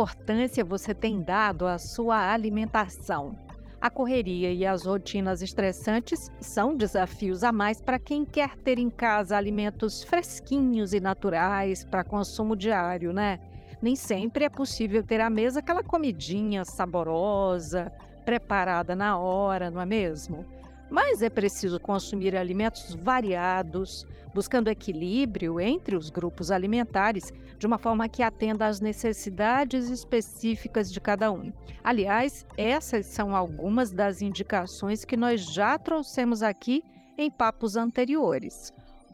importância você tem dado à sua alimentação? A correria e as rotinas estressantes são desafios a mais para quem quer ter em casa alimentos fresquinhos e naturais para consumo diário, né? Nem sempre é possível ter à mesa aquela comidinha saborosa, preparada na hora, não é mesmo? Mas é preciso consumir alimentos variados, buscando equilíbrio entre os grupos alimentares, de uma forma que atenda às necessidades específicas de cada um. Aliás, essas são algumas das indicações que nós já trouxemos aqui em papos anteriores.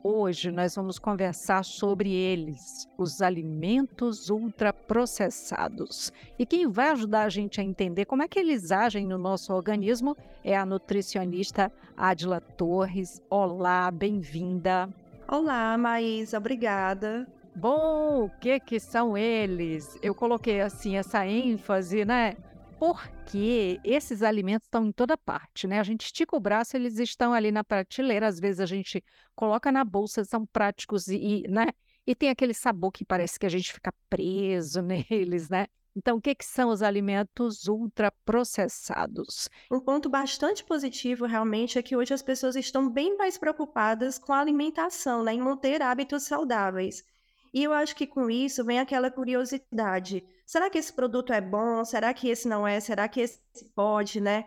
Hoje nós vamos conversar sobre eles, os alimentos ultraprocessados. E quem vai ajudar a gente a entender como é que eles agem no nosso organismo é a nutricionista Adila Torres. Olá, bem-vinda. Olá, Maísa, obrigada. Bom, o que que são eles? Eu coloquei assim essa ênfase, né? Porque esses alimentos estão em toda parte, né? A gente estica o braço, eles estão ali na prateleira, às vezes a gente coloca na bolsa, são práticos e, né? E tem aquele sabor que parece que a gente fica preso neles, né? Então, o que, que são os alimentos ultraprocessados? Um ponto bastante positivo, realmente, é que hoje as pessoas estão bem mais preocupadas com a alimentação, né? Em manter hábitos saudáveis. E eu acho que com isso vem aquela curiosidade. Será que esse produto é bom? Será que esse não é? Será que esse pode, né?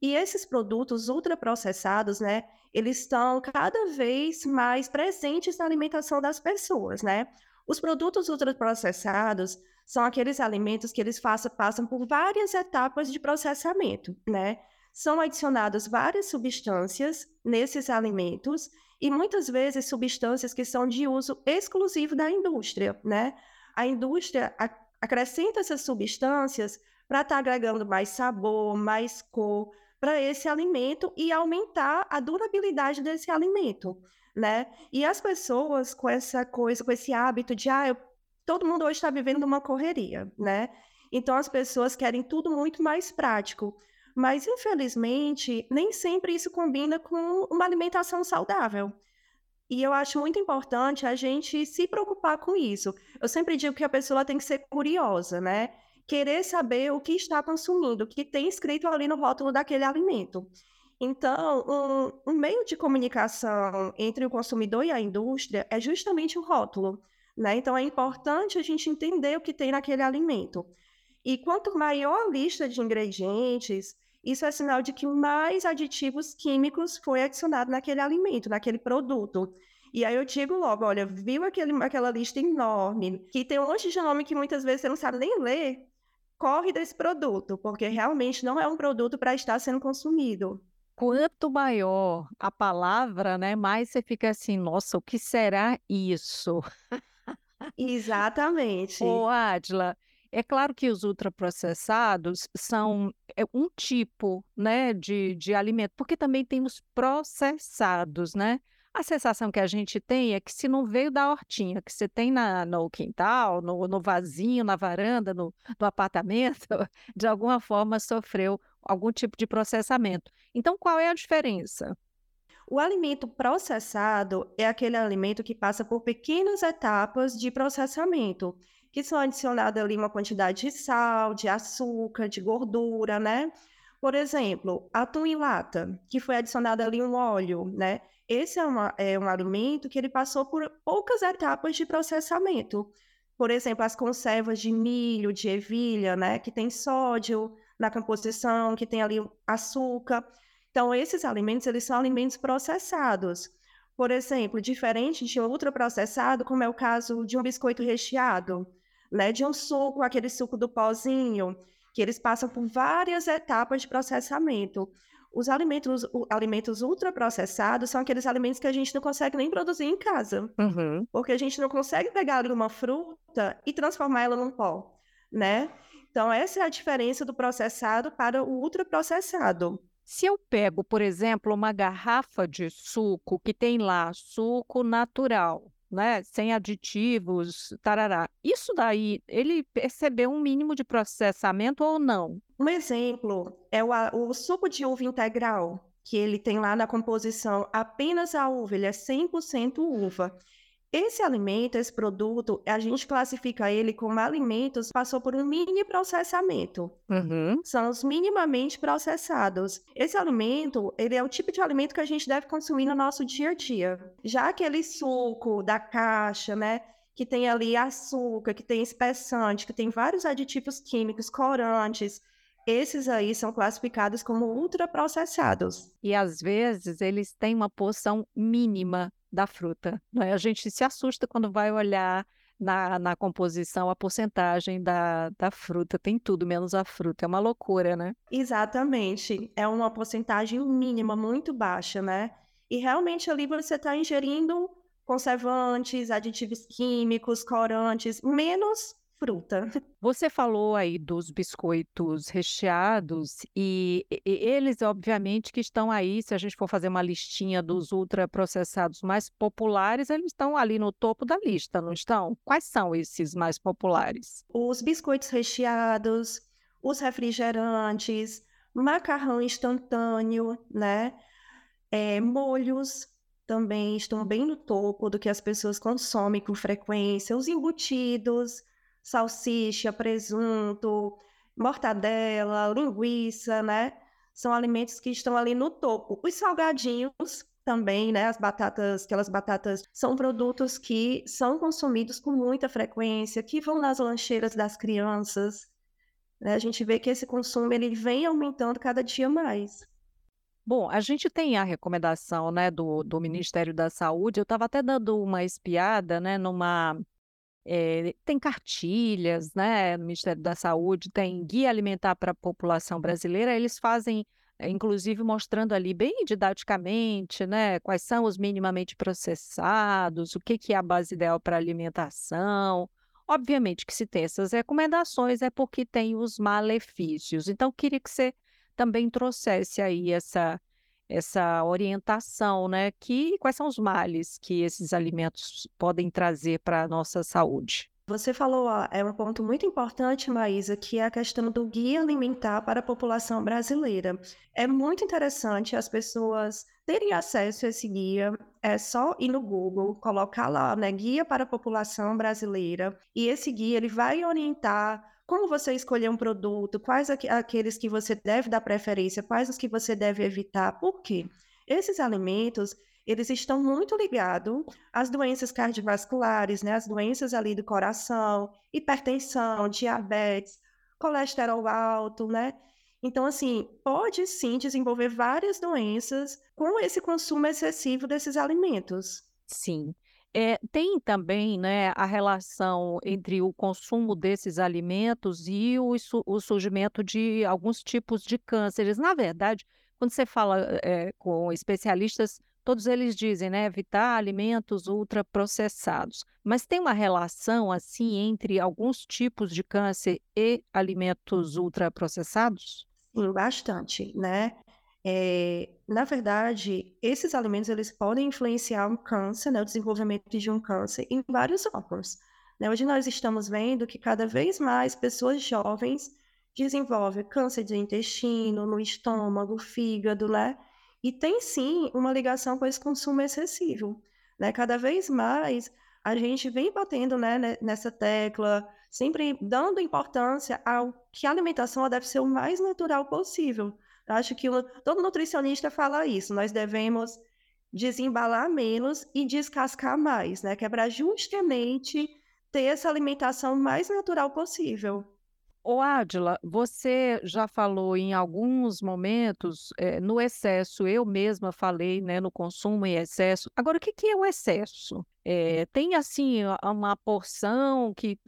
E esses produtos ultraprocessados, né, eles estão cada vez mais presentes na alimentação das pessoas, né? Os produtos ultraprocessados são aqueles alimentos que eles façam, passam por várias etapas de processamento, né? São adicionadas várias substâncias nesses alimentos e muitas vezes substâncias que são de uso exclusivo da indústria, né? A indústria acrescenta essas substâncias para estar tá agregando mais sabor, mais cor para esse alimento e aumentar a durabilidade desse alimento, né? E as pessoas com essa coisa, com esse hábito de, ah, eu, todo mundo hoje está vivendo uma correria, né? Então as pessoas querem tudo muito mais prático. Mas, infelizmente, nem sempre isso combina com uma alimentação saudável. E eu acho muito importante a gente se preocupar com isso. Eu sempre digo que a pessoa tem que ser curiosa, né? Querer saber o que está consumindo, o que tem escrito ali no rótulo daquele alimento. Então, um, um, meio de comunicação entre o consumidor e a indústria é justamente o rótulo. Né? Então, é importante a gente entender o que tem naquele alimento. E quanto maior a lista de ingredientes, isso é sinal de que mais aditivos químicos foi adicionado naquele alimento, naquele produto. E aí eu digo logo, olha, viu aquele, aquela lista enorme, que tem um monte de nome que muitas vezes você não sabe nem ler, corre desse produto, porque realmente não é um produto para estar sendo consumido. Quanto maior a palavra, né, mais você fica assim, nossa, o que será isso? Exatamente. Ô, Adla, é claro que os ultraprocessados são é um tipo, né, de, de alimento, porque também tem os processados, né? A sensação que a gente tem é que se não veio da hortinha, que você tem na, no quintal, no, no vasinho, na varanda, no, no apartamento, de alguma forma sofreu algum tipo de processamento. Então, qual é a diferença? O alimento processado é aquele alimento que passa por pequenas etapas de processamento que são adicionadas ali uma quantidade de sal, de açúcar, de gordura, né? Por exemplo, atum em lata, que foi adicionado ali um óleo, né? Esse é, uma, é um alimento que ele passou por poucas etapas de processamento. Por exemplo, as conservas de milho, de ervilha, né? Que tem sódio na composição, que tem ali açúcar. Então, esses alimentos, eles são alimentos processados. Por exemplo, diferente de ultraprocessado, como é o caso de um biscoito recheado, né, de um suco, aquele suco do pozinho, que eles passam por várias etapas de processamento. Os alimentos, os alimentos ultraprocessados são aqueles alimentos que a gente não consegue nem produzir em casa. Uhum. Porque a gente não consegue pegar uma fruta e transformar ela num pó, né? Então, essa é a diferença do processado para o ultraprocessado. Se eu pego, por exemplo, uma garrafa de suco que tem lá suco natural, né, sem aditivos, tarará. Isso daí, ele percebeu um mínimo de processamento ou não? Um exemplo é o, o suco de uva integral, que ele tem lá na composição apenas a uva, ele é 100% uva. Esse alimento, esse produto, a gente classifica ele como alimentos passou por um mini processamento. Uhum. São os minimamente processados. Esse alimento, ele é o tipo de alimento que a gente deve consumir no nosso dia a dia. Já aquele suco da caixa, né? Que tem ali açúcar, que tem espessante, que tem vários aditivos químicos, corantes, esses aí são classificados como ultraprocessados. E às vezes eles têm uma porção mínima da fruta. Né? A gente se assusta quando vai olhar na, na composição a porcentagem da, da fruta. Tem tudo menos a fruta. É uma loucura, né? Exatamente. É uma porcentagem mínima, muito baixa, né? E realmente ali você está ingerindo conservantes, aditivos químicos, corantes, menos fruta. Você falou aí dos biscoitos recheados e, eles, obviamente, que estão aí, se a gente for fazer uma listinha dos ultraprocessados mais populares, eles estão ali no topo da lista, não estão? Quais são esses mais populares? Os biscoitos recheados, os refrigerantes, macarrão instantâneo, né? É, molhos também estão bem no topo do que as pessoas consomem com frequência, os embutidos, salsicha, presunto, mortadela, linguiça, né? São alimentos que estão ali no topo. Os salgadinhos também, né? As batatas, aquelas batatas são produtos que são consumidos com muita frequência, que vão nas lancheiras das crianças. Né? A gente vê que esse consumo ele vem aumentando cada dia mais. Bom, a gente tem a recomendação, né, do, do Ministério da Saúde. Eu estava até dando uma espiada, né, numa é, tem cartilhas, né, no Ministério da Saúde, tem guia alimentar para a população brasileira, eles fazem, é, inclusive, mostrando ali bem didaticamente, né, quais são os minimamente processados, o que, que é a base ideal para alimentação. Obviamente que se tem essas recomendações é porque tem os malefícios. Então, queria que você também trouxesse aí essa essa orientação, né? Que quais são os males que esses alimentos podem trazer para a nossa saúde? Você falou, é um ponto muito importante, Maísa, que é a questão do guia alimentar para a população brasileira. É muito interessante as pessoas terem acesso a esse guia. É só ir no Google, colocar lá, né, guia para a população brasileira, e esse guia ele vai orientar como você escolher um produto, quais aqu aqueles que você deve dar preferência, quais os que você deve evitar, por quê? Esses alimentos, eles estão muito ligados às doenças cardiovasculares, né, as doenças ali do coração, hipertensão, diabetes, colesterol alto, né? Então, assim, pode sim desenvolver várias doenças com esse consumo excessivo desses alimentos. Sim. É, tem também, né, a relação entre o consumo desses alimentos e o, o surgimento de alguns tipos de cânceres. Na verdade, quando você fala é, com especialistas, todos eles dizem, né, evitar alimentos ultraprocessados. Mas tem uma relação, assim, entre alguns tipos de câncer e alimentos ultraprocessados? Sim, bastante, né? É, na verdade, esses alimentos eles podem influenciar um câncer, né, o desenvolvimento de um câncer em vários órgãos. Né? Hoje nós estamos vendo que cada vez mais pessoas jovens desenvolvem câncer de intestino, no estômago, fígado, né? E tem sim uma ligação com esse consumo excessivo. Né? Cada vez mais a gente vem batendo né, nessa tecla, sempre dando importância ao que a alimentação deve ser o mais natural possível. Acho que todo nutricionista fala isso. Nós devemos desembalar menos e descascar mais, né? Que é para justamente ter essa alimentação mais natural possível. Ô, Adila, você já falou em alguns momentos é, no excesso, eu mesma falei né, no consumo em excesso. Agora, o que, que é o excesso? É, tem assim uma porção que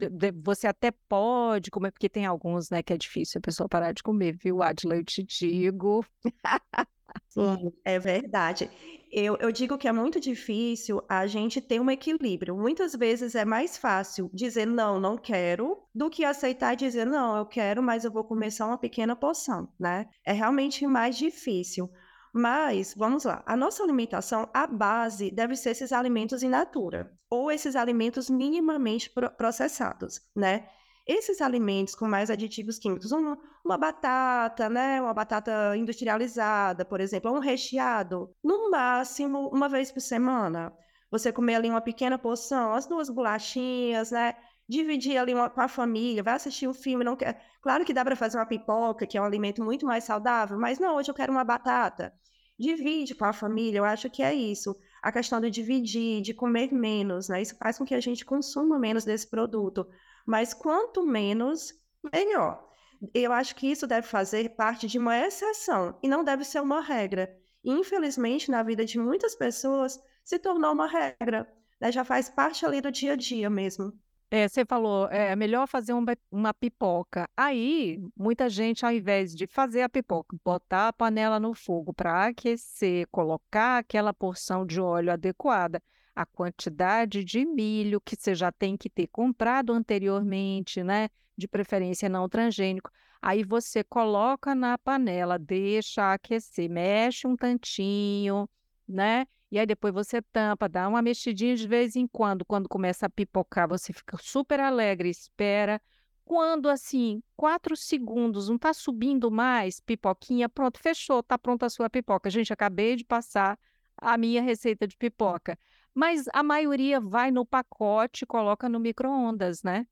você até pode comer, porque tem alguns, né, que é difícil a pessoa parar de comer, viu, Adila? Eu te digo. Sim, é verdade. Eu, eu digo que é muito difícil a gente ter um equilíbrio. Muitas vezes é mais fácil dizer não, não quero, do que aceitar e dizer não, eu quero, mas eu vou comer só uma pequena porção, né? É realmente mais difícil. Mas, vamos lá, a nossa alimentação, a base deve ser esses alimentos in natura, ou esses alimentos minimamente processados, né? Esses alimentos com mais aditivos químicos, uma, uma batata, né, uma batata industrializada, por exemplo, um recheado, no máximo uma vez por semana. Você comer ali uma pequena porção, as duas bolachinhas, né? Dividir ali uma, com a família, vai assistir um filme, não quer. Claro que dá para fazer uma pipoca, que é um alimento muito mais saudável, mas não, hoje eu quero uma batata. Divide com a família, eu acho que é isso. A questão de dividir, de comer menos, né? Isso faz com que a gente consuma menos desse produto. Mas quanto menos, melhor. Eu acho que isso deve fazer parte de uma exceção e não deve ser uma regra. infelizmente, na vida de muitas pessoas, se tornou uma regra. Né? Já faz parte ali do dia a dia mesmo. É, você falou, é melhor fazer uma, uma pipoca. Aí, muita gente, ao invés de fazer a pipoca, botar a panela no fogo para aquecer, colocar aquela porção de óleo adequada, a quantidade de milho que você já tem que ter comprado anteriormente, né? De preferência não transgênico. Aí você coloca na panela, deixa aquecer, mexe um tantinho, né? E aí depois você tampa, dá uma mexidinha de vez em quando. Quando começa a pipocar, você fica super alegre, espera. Quando assim, quatro segundos, não está subindo mais, pipoquinha, pronto, fechou, tá pronta a sua pipoca. Gente, acabei de passar a minha receita de pipoca. Mas a maioria vai no pacote, coloca no micro-ondas, né?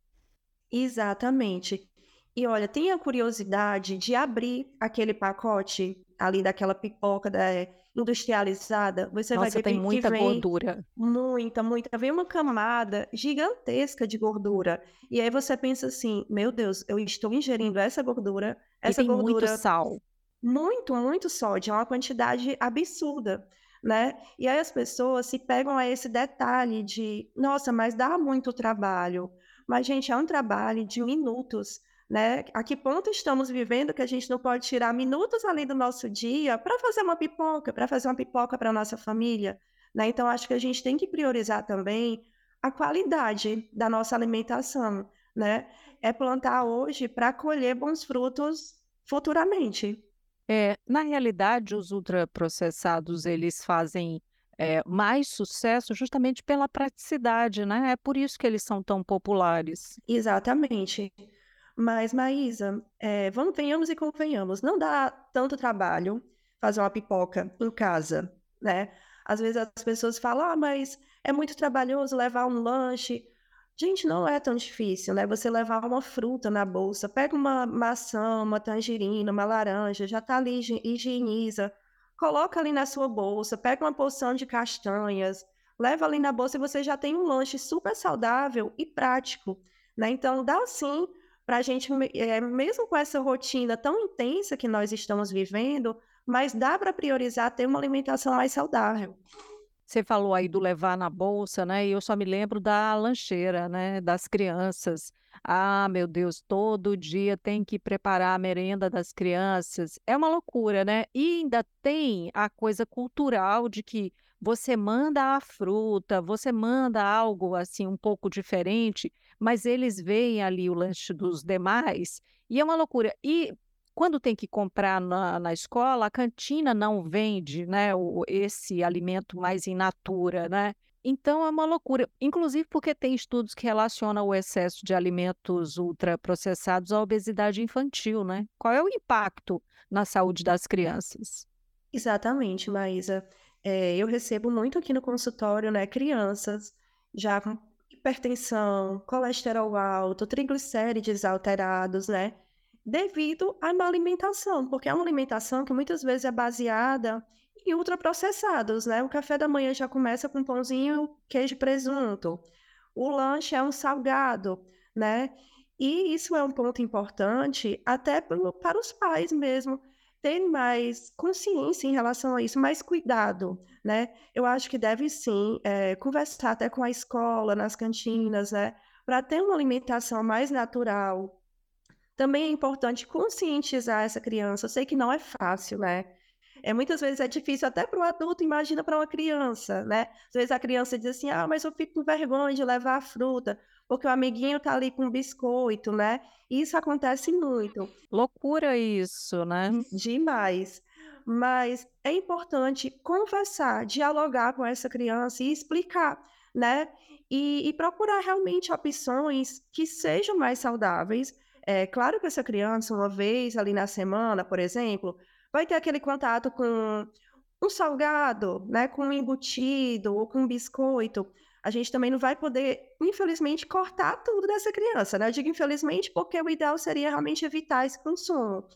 Exatamente. E olha, tenha curiosidade de abrir aquele pacote ali daquela pipoca da, industrializada, você Nossa, vai ver tem que muita vem gordura. muita, muita, vem uma camada gigantesca de gordura. E aí você pensa assim, meu Deus, eu estou ingerindo essa gordura, E essa tem muito gordura sal. muito, muito sódio, é uma quantidade absurda, né? E aí as pessoas se pegam a esse detalhe de, nossa, mas dá muito trabalho. Mas, gente, é um trabalho de minutos né? A que ponto estamos vivendo que a gente não pode tirar minutos ali do nosso dia para fazer uma pipoca, para fazer uma pipoca para nossa família, né? Então acho que a gente tem que priorizar também a qualidade da nossa alimentação, né? É plantar hoje para colher bons frutos futuramente. É, na realidade, os ultraprocessados, eles fazem é, mais sucesso justamente pela praticidade, né? É por isso que eles são tão populares. Exatamente. Mas, Maísa, é, vamos, venhamos e convenhamos, não dá tanto trabalho fazer uma pipoca em casa, né? Às vezes as pessoas falam, ah, mas é muito trabalhoso levar um lanche. Gente, não é tão difícil, né? Você levar uma fruta na bolsa, pega uma maçã, uma tangerina, uma laranja, já tá ali, higieniza, coloca ali na sua bolsa, pega uma porção de castanhas, leva ali na bolsa e você já tem um lanche super saudável e prático, né? Então, dá sim para a gente, é, mesmo com essa rotina tão intensa que nós estamos vivendo, mas dá para priorizar ter uma alimentação mais saudável. Você falou aí do levar na bolsa, né? E eu só me lembro da lancheira, né? Das crianças. Ah, meu Deus, todo dia tem que preparar a merenda das crianças. É uma loucura, né? E ainda tem a coisa cultural de que você manda a fruta, você manda algo assim um pouco diferente, mas eles veem ali o lanche dos demais e é uma loucura. E quando tem que comprar na, na escola, a cantina não vende, né, o, esse alimento mais in natura, né? Então é uma loucura, inclusive porque tem estudos que relacionam o excesso de alimentos ultraprocessados à obesidade infantil, né? Qual é o impacto na saúde das crianças? Exatamente, Maísa. É, eu recebo muito aqui no consultório, né, crianças já com hipertensão, colesterol alto, triglicérides alterados, né, devido à má alimentação, porque é uma alimentação que muitas vezes é baseada em ultraprocessados, né? O café da manhã já começa com pãozinho, queijo e presunto. O lanche é um salgado, né? E isso é um ponto importante até para os pais mesmo, ter mais consciência em relação a isso, mais cuidado, né? Eu acho que deve sim é, conversar até com a escola, nas cantinas, né? Para ter uma alimentação mais natural. Também é importante conscientizar essa criança. Eu sei que não é fácil, né? É, muitas vezes é difícil até para o adulto, imagina para uma criança, né? Às vezes a criança diz assim, ah, mas eu fico com vergonha de levar a fruta porque o amiguinho tá ali com biscoito, né? Isso acontece muito. Loucura isso, né? Demais. Mas é importante conversar, dialogar com essa criança e explicar, né? E, e procurar realmente opções que sejam mais saudáveis. É claro que essa criança, uma vez ali na semana, por exemplo, vai ter aquele contato com um salgado, né, com um embutido ou com um biscoito, a gente também não vai poder, infelizmente, cortar tudo dessa criança, né? Eu digo infelizmente porque o ideal seria realmente evitar esse consumo.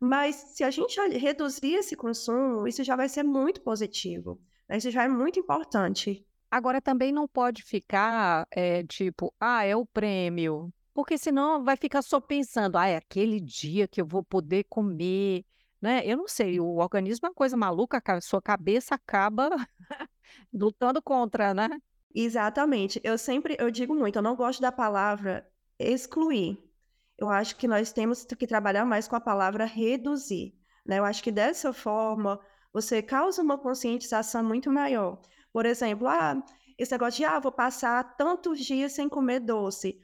Mas se a gente reduzir esse consumo, isso já vai ser muito positivo. Né? Isso já é muito importante. Agora também não pode ficar é, tipo, ah, é o prêmio. Porque senão vai ficar só pensando, ah, é aquele dia que eu vou poder comer, né? Eu não sei, o organismo é uma coisa maluca, a sua cabeça acaba lutando contra, né? Exatamente. Eu sempre, eu digo muito, eu não gosto da palavra excluir. Eu acho que nós temos que trabalhar mais com a palavra reduzir. Né? Eu acho que dessa forma você causa uma conscientização muito maior. Por exemplo, ah, esse negócio de ah, vou passar tantos dias sem comer doce.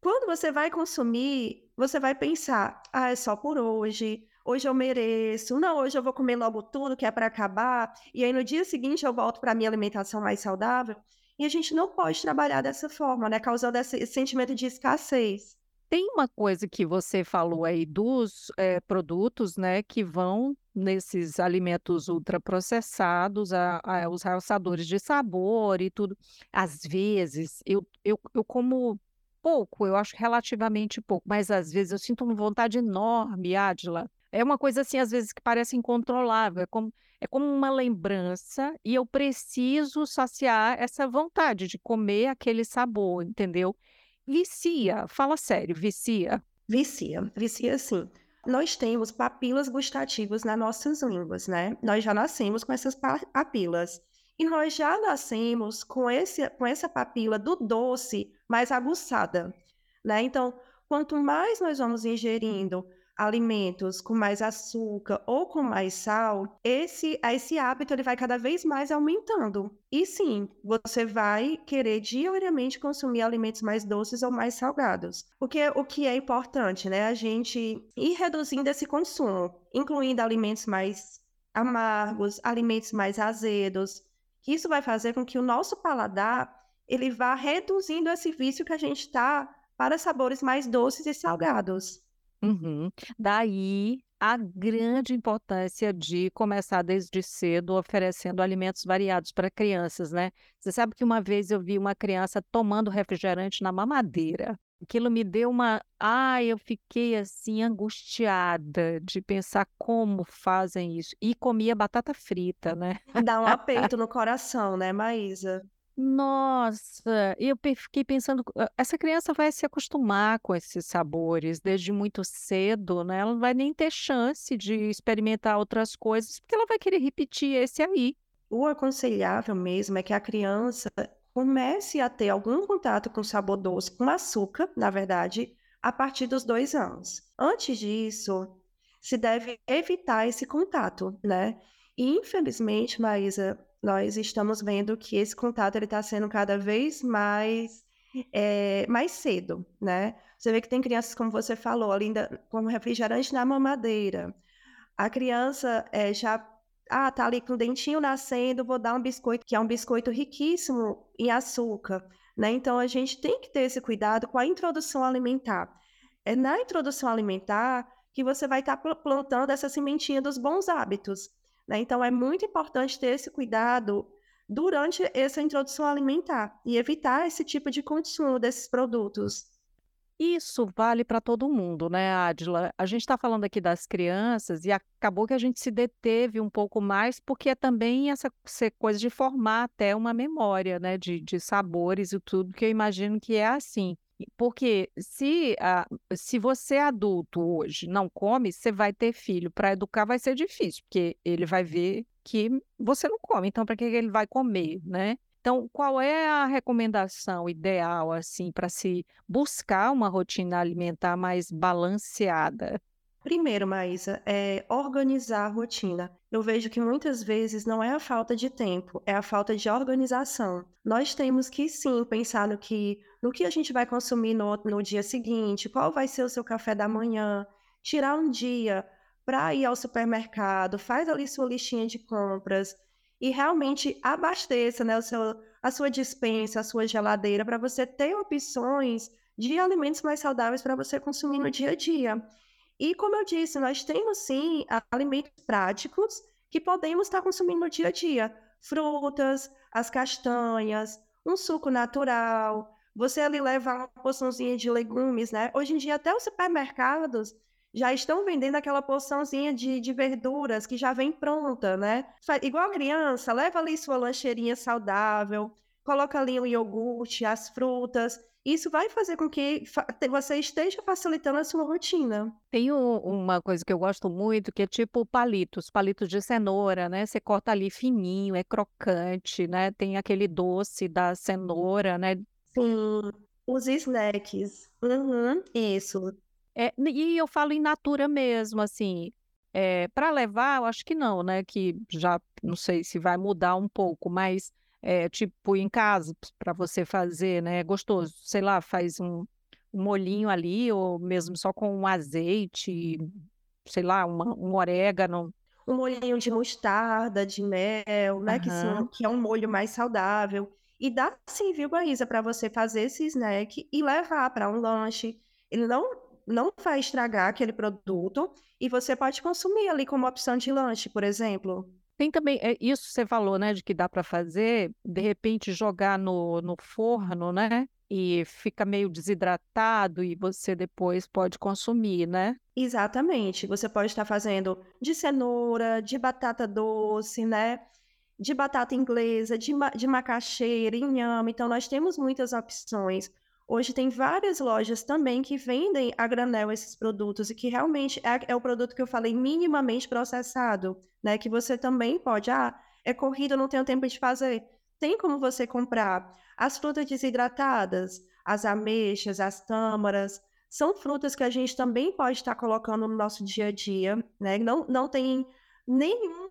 Quando você vai consumir, você vai pensar, ah, é só por hoje, hoje eu mereço, não, hoje eu vou comer logo tudo que é para acabar, e aí no dia seguinte eu volto para minha alimentação mais saudável. E a gente não pode trabalhar dessa forma, né? Causando esse sentimento de escassez. Tem uma coisa que você falou aí dos é, produtos, né, que vão nesses alimentos ultraprocessados, a, a, os realçadores de sabor e tudo. Às vezes, eu, eu, eu como pouco, eu acho relativamente pouco, mas às vezes eu sinto uma vontade enorme, Adila. É uma coisa assim, às vezes, que parece incontrolável. É como, é como uma lembrança e eu preciso saciar essa vontade de comer aquele sabor, entendeu? Vicia, fala sério, vicia. Vicia, vicia sim. Nós temos papilas gustativas nas nossas línguas, né? Nós já nascemos com essas papilas. E nós já nascemos com, esse, com essa papila do doce mais aguçada, né? Então, quanto mais nós vamos ingerindo alimentos com mais açúcar ou com mais sal, esse, esse hábito ele vai cada vez mais aumentando. E sim, você vai querer diariamente consumir alimentos mais doces ou mais salgados. Porque o que é importante, né? A gente ir reduzindo esse consumo, incluindo alimentos mais amargos, alimentos mais azedos. Isso vai fazer com que o nosso paladar ele vá reduzindo esse vício que a gente está para sabores mais doces e salgados. Uhum. Daí a grande importância de começar desde cedo oferecendo alimentos variados para crianças, né? Você sabe que uma vez eu vi uma criança tomando refrigerante na mamadeira. Aquilo me deu uma. Ai, eu fiquei assim angustiada de pensar como fazem isso. E comia batata frita, né? Dá um aperto no coração, né, Maísa? Nossa, eu fiquei pensando, ah, essa criança vai se acostumar com esses sabores desde muito cedo, né? Ela não vai nem ter chance de experimentar outras coisas, porque ela vai querer repetir esse aí. O aconselhável mesmo é que a criança comece a ter algum contato com sabor doce, com açúcar, na verdade, a partir dos dois anos. Antes disso, se deve evitar esse contato, né? E infelizmente, Maísa, nós estamos vendo que esse contato ele está sendo cada vez mais é, mais cedo, né? Você vê que tem crianças, como você falou, ali com refrigerante na mamadeira. A criança é, já ah, tá ali com o dentinho nascendo, vou dar um biscoito, que é um biscoito riquíssimo em açúcar, né? Então a gente tem que ter esse cuidado com a introdução alimentar. É na introdução alimentar que você vai estar tá plantando essa sementinha dos bons hábitos. Né? Então, é muito importante ter esse cuidado durante essa introdução alimentar e evitar esse tipo de consumo desses produtos. Isso vale para todo mundo, né, Adila? A gente está falando aqui das crianças e acabou que a gente se deteve um pouco mais, porque é também essa coisa de formar até uma memória, né, de, de sabores e tudo, que eu imagino que é assim. Porque se, ah, se você é adulto hoje não come, você vai ter filho. Para educar vai ser difícil, porque ele vai ver que você não come. Então, para que ele vai comer, né? Então, qual é a recomendação ideal, assim, para se buscar uma rotina alimentar mais balanceada? Primeiro, Maísa, é organizar a rotina. Eu vejo que muitas vezes não é a falta de tempo, é a falta de organização. Nós temos que sim pensar no que, no que a gente vai consumir no, no dia seguinte, qual vai ser o seu café da manhã, tirar um dia para ir ao supermercado, faz ali sua listinha de compras e realmente abasteça né, o seu, a sua dispensa, a sua geladeira, para você ter opções de alimentos mais saudáveis para você consumir no dia a dia. E como eu disse, nós temos sim alimentos práticos que podemos estar consumindo no dia a dia. Frutas, as castanhas, um suco natural. Você ali leva uma porçãozinha de legumes, né? Hoje em dia, até os supermercados já estão vendendo aquela porçãozinha de, de verduras que já vem pronta, né? Igual a criança, leva ali sua lancheirinha saudável, coloca ali o iogurte, as frutas. Isso vai fazer com que você esteja facilitando a sua rotina. Tem uma coisa que eu gosto muito, que é tipo palitos, palitos de cenoura, né? Você corta ali fininho, é crocante, né? Tem aquele doce da cenoura, né? Sim, os snacks. Uhum, isso. É, e eu falo in natura mesmo, assim, é, para levar, eu acho que não, né? Que já não sei se vai mudar um pouco, mas é, tipo em casa para você fazer, né? É gostoso, sei lá, faz um, um molhinho ali, ou mesmo só com um azeite, sei lá, uma, um orégano. Um molhinho de mostarda, de mel, né? Que, são, que é um molho mais saudável. E dá sim, viu, Guaísa, para você fazer esse snack e levar para um lanche. Ele não não vai estragar aquele produto e você pode consumir ali como opção de lanche, por exemplo. Tem também, é, isso você falou, né, de que dá para fazer, de repente jogar no, no forno, né? E fica meio desidratado e você depois pode consumir, né? Exatamente. Você pode estar fazendo de cenoura, de batata doce, né? De batata inglesa, de, ma de macaxeira, inhame. Então, nós temos muitas opções. Hoje tem várias lojas também que vendem a granel esses produtos e que realmente é, é, o produto que eu falei minimamente processado, né? Que você também pode, ah, é corrida, não tenho tempo de fazer. Tem como você comprar as frutas desidratadas, as ameixas, as tâmaras, são frutas que a gente também pode estar colocando no nosso dia a dia, né? Não, não tem nenhum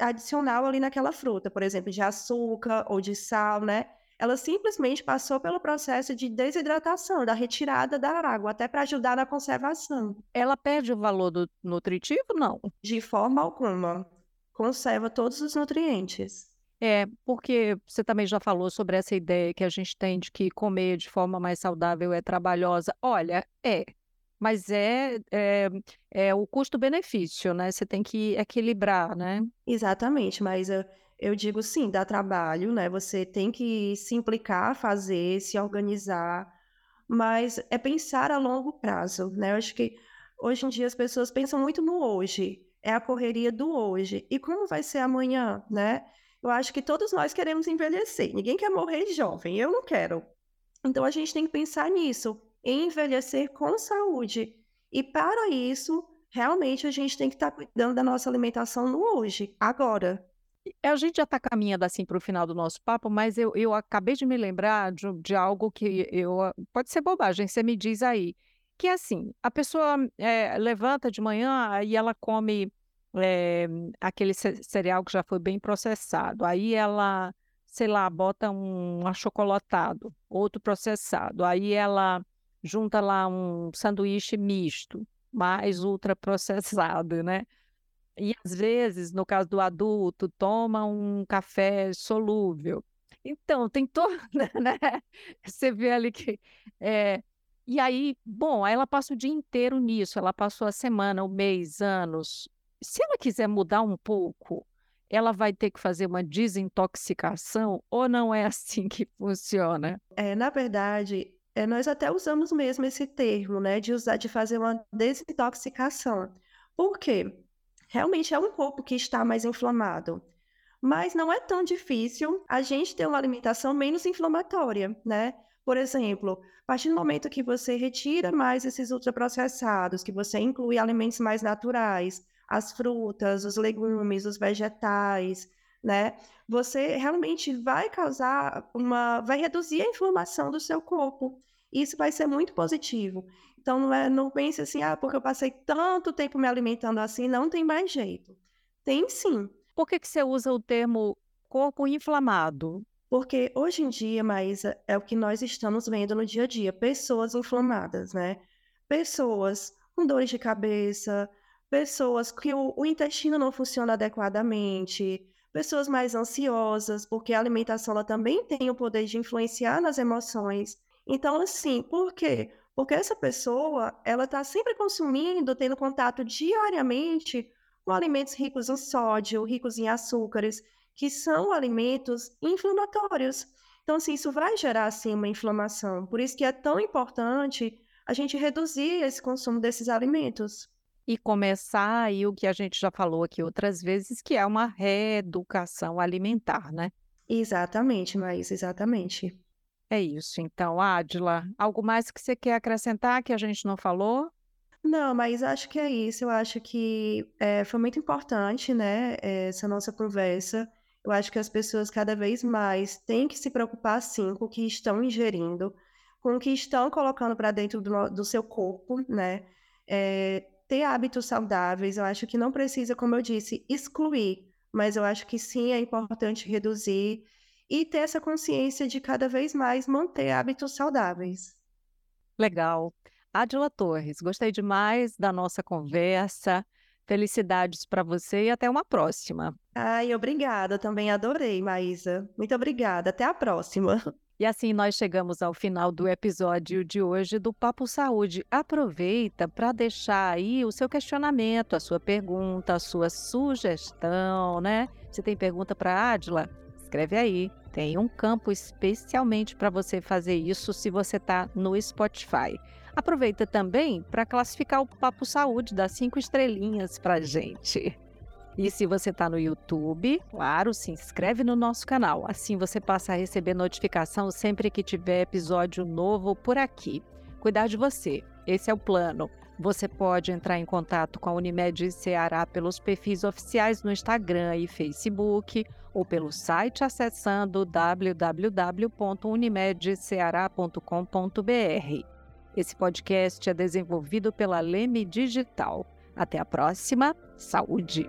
adicional ali naquela fruta, por exemplo, de açúcar ou de sal, né? Ela simplesmente passou pelo processo de desidratação, da retirada da água, até para ajudar na conservação. Ela perde o valor do nutritivo? Não. De forma alguma. Conserva todos os nutrientes. É, porque você também já falou sobre essa ideia que a gente tem de que comer de forma mais saudável é trabalhosa. Olha, é, mas é, é, é o custo-benefício, né? Você tem que equilibrar, né? Exatamente, mas eu digo sim, dá trabalho, né? Você tem que se implicar, fazer, se organizar, mas é pensar a longo prazo, né? Eu acho que hoje em dia as pessoas pensam muito no hoje, é a correria do hoje. E como vai ser amanhã, né? Eu acho que todos nós queremos envelhecer, ninguém quer morrer jovem, eu não quero. Então a gente tem que pensar nisso, em envelhecer com saúde. E para isso, realmente a gente tem que estar cuidando da nossa alimentação no hoje, agora. A gente já está caminhando assim para o final do nosso papo, mas eu, eu acabei de me lembrar de, de algo que eu. Pode ser bobagem, você me diz aí. Que é assim, a pessoa é, levanta de manhã e ela come é, aquele cereal que já foi bem processado. Aí ela, sei lá, bota um achocolatado, outro processado. Aí ela junta lá um sanduíche misto, mais ultraprocessado, né? E às vezes, no caso do adulto, toma um café solúvel. Então, tem toda, né? Você vê ali que. É... E aí, bom, ela passa o dia inteiro nisso, ela passou a semana, o mês, anos. Se ela quiser mudar um pouco, ela vai ter que fazer uma desintoxicação ou não é assim que funciona? É, na verdade, é, nós até usamos mesmo esse termo, né, de usar, de fazer uma desintoxicação. Por quê? Realmente é um corpo que está mais inflamado. Mas não é tão difícil a gente ter uma alimentação menos inflamatória, né? Por exemplo, a partir do momento que você retira mais esses ultraprocessados, que você inclui alimentos mais naturais, as frutas, os legumes, os vegetais, né? Você realmente vai causar uma, vai reduzir a inflamação do seu corpo. Isso vai ser muito positivo. Então, não, é, não pense assim, ah, porque eu passei tanto tempo me alimentando assim, não tem mais jeito. Tem sim. Por que, que você usa o termo corpo inflamado? Porque hoje em dia, Maísa, é o que nós estamos vendo no dia a dia: pessoas inflamadas, né? Pessoas com dores de cabeça, pessoas que o, o intestino não funciona adequadamente, pessoas mais ansiosas, porque a alimentação ela também tem o poder de influenciar nas emoções. Então, assim, por quê? Porque essa pessoa, ela está sempre consumindo, tendo contato diariamente com alimentos ricos em sódio, ricos em açúcares, que são alimentos inflamatórios. Então, assim, isso vai gerar, assim, uma inflamação. Por isso que é tão importante a gente reduzir esse consumo desses alimentos. E começar aí o que a gente já falou aqui outras vezes, que é uma reeducação alimentar, né? Exatamente, Maísa, exatamente. É isso. Então, Adila, algo mais que você quer acrescentar que a gente não falou? Não, mas acho que é isso. Eu acho que é, foi muito importante, né, essa nossa conversa. Eu acho que as pessoas cada vez mais têm que se preocupar, sim, com o que estão ingerindo, com o que estão colocando para dentro do, do, seu corpo, né? É, ter hábitos saudáveis, eu acho que não precisa, como eu disse, excluir, mas eu acho que sim é importante reduzir e ter essa consciência de cada vez mais manter hábitos saudáveis. Legal. Adila Torres, gostei demais da nossa conversa. Felicidades para você e até uma próxima. Ai, obrigada. Também adorei, Maísa. Muito obrigada. Até a próxima. E assim nós chegamos ao final do episódio de hoje do Papo Saúde. Aproveita para deixar aí o seu questionamento, a sua pergunta, a sua sugestão, né? Se tem pergunta para Adila, escreve aí. Tem um campo especialmente para você fazer isso se você está no Spotify. Aproveita também para classificar o Papo Saúde, das cinco estrelinhas para gente. E se você está no YouTube, claro, se inscreve no nosso canal. Assim você passa a receber notificação sempre que tiver episódio novo por aqui. Cuidar de você, esse é o plano. Você pode entrar em contato com a Unimed Ceará pelos perfis oficiais no Instagram e Facebook ou pelo site acessando www.unimedceara.com.br. Esse podcast é desenvolvido pela Leme Digital. Até a próxima. Saúde!